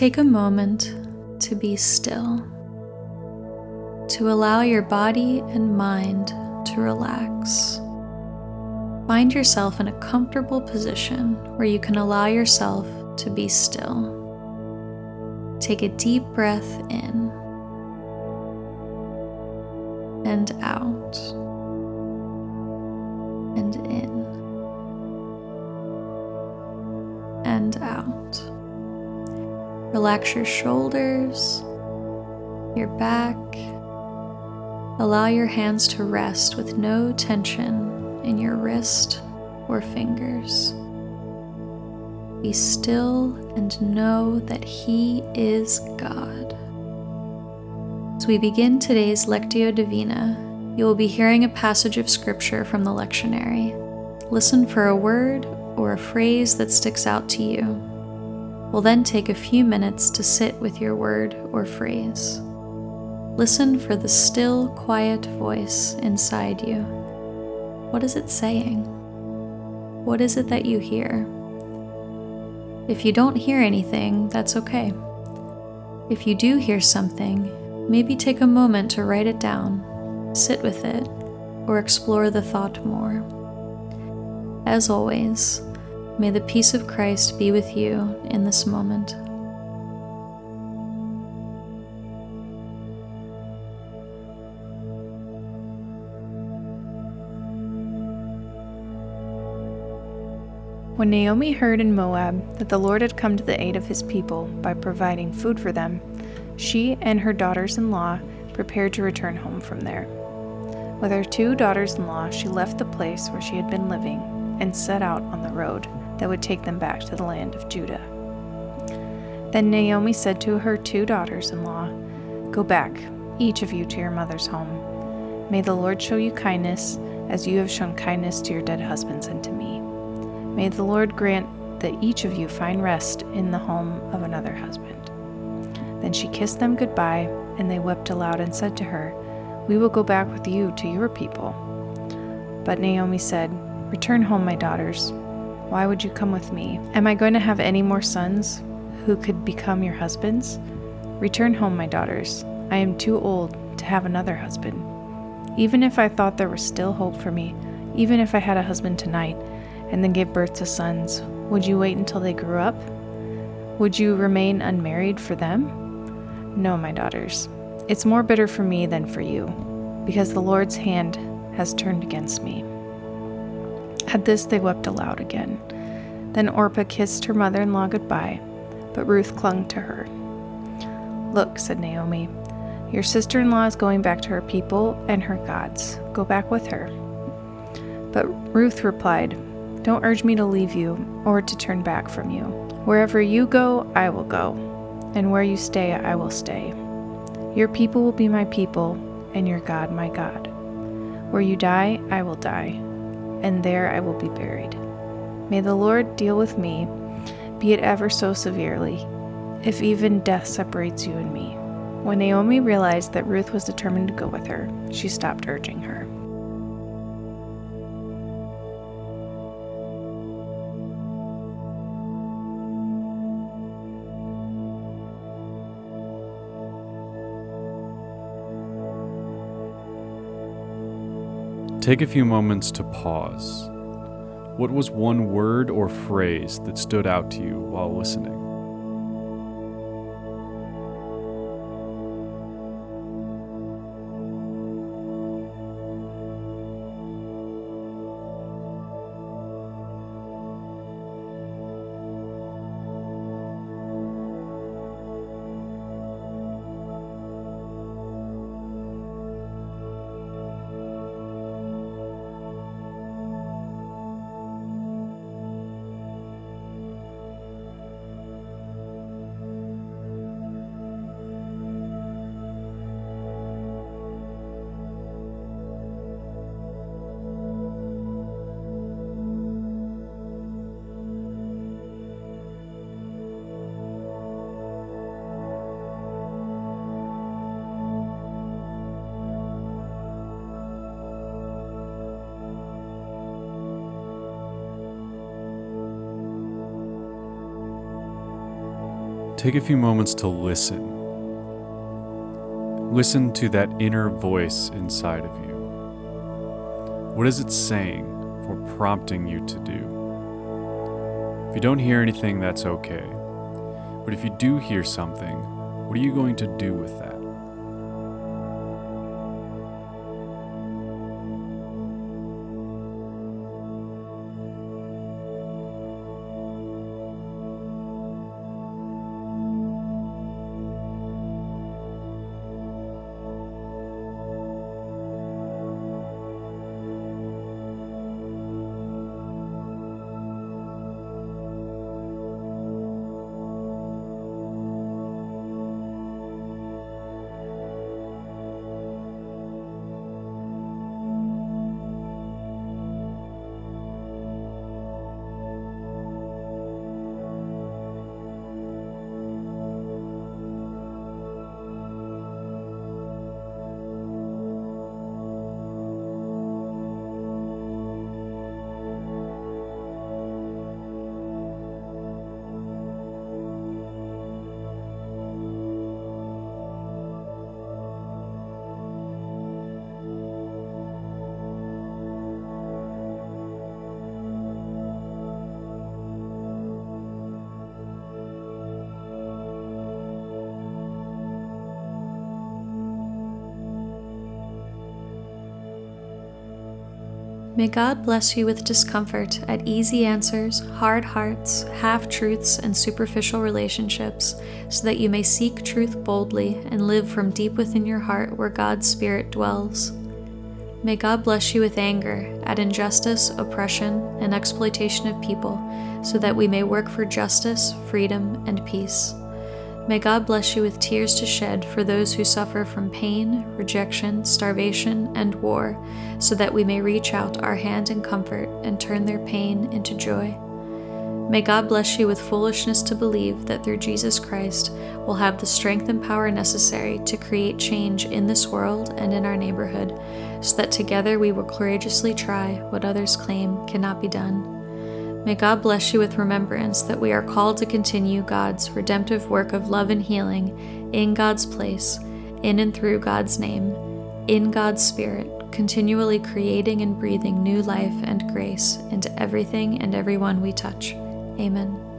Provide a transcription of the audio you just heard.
take a moment to be still, to allow your body and mind to relax. Find yourself in a comfortable position where you can allow yourself to be still. Take a deep breath in and out Relax your shoulders, your back. Allow your hands to rest with no tension in your wrist or fingers. Be still and know that He is God. As we begin today's Lectio Divina, you will be hearing a passage of Scripture from the lectionary. Listen for a word or a phrase that sticks out to you We'll then take a few minutes to sit with your word or phrase. Listen for the still, quiet voice inside you. What is it saying? What is it that you hear? If you don't hear anything, that's okay. If you do hear something, maybe take a moment to write it down, sit with it, or explore the thought more. As always, May the peace of Christ be with you in this moment. When Naomi heard in Moab that the Lord had come to the aid of his people by providing food for them, she and her daughters in law prepared to return home from there. With her two daughters in law, she left the place where she had been living and set out on the road that would take them back to the land of Judah. Then Naomi said to her two daughters in law, Go back, each of you, to your mother's home. May the Lord show you kindness, as you have shown kindness to your dead husbands and to me. May the Lord grant that each of you find rest in the home of another husband. Then she kissed them goodbye, and they wept aloud and said to her, We will go back with you to your people. But Naomi said, Return home, my daughters. Why would you come with me? Am I going to have any more sons who could become your husbands? Return home, my daughters. I am too old to have another husband. Even if I thought there was still hope for me, even if I had a husband tonight and then gave birth to sons, would you wait until they grew up? Would you remain unmarried for them? No, my daughters. It's more bitter for me than for you, because the Lord's hand has turned against me. At this, they wept aloud again. Then Orpah kissed her mother in law goodbye, but Ruth clung to her. Look, said Naomi, your sister in law is going back to her people and her gods. Go back with her. But Ruth replied, Don't urge me to leave you or to turn back from you. Wherever you go, I will go, and where you stay, I will stay. Your people will be my people, and your God my God. Where you die, I will die and there I will be buried. May the Lord deal with me, be it ever so severely, if even death separates you and me. When Naomi realized that Ruth was determined to go with her, she stopped urging her. Take a few moments to pause. What was one word or phrase that stood out to you while listening? Take a few moments to listen. Listen to that inner voice inside of you. What is it saying or prompting you to do? If you don't hear anything, that's okay. But if you do hear something, what are you going to do with that? May God bless you with discomfort at easy answers, hard hearts, half truths, and superficial relationships, so that you may seek truth boldly and live from deep within your heart where God's Spirit dwells. May God bless you with anger at injustice, oppression, and exploitation of people, so that we may work for justice, freedom, and peace. May God bless you with tears to shed for those who suffer from pain, rejection, starvation, and war, so that we may reach out our hand in comfort and turn their pain into joy. May God bless you with foolishness to believe that through Jesus Christ we'll have the strength and power necessary to create change in this world and in our neighborhood, so that together we will courageously try what others claim cannot be done. May God bless you with remembrance that we are called to continue God's redemptive work of love and healing in God's place, in and through God's name, in God's Spirit, continually creating and breathing new life and grace into everything and everyone we touch. Amen.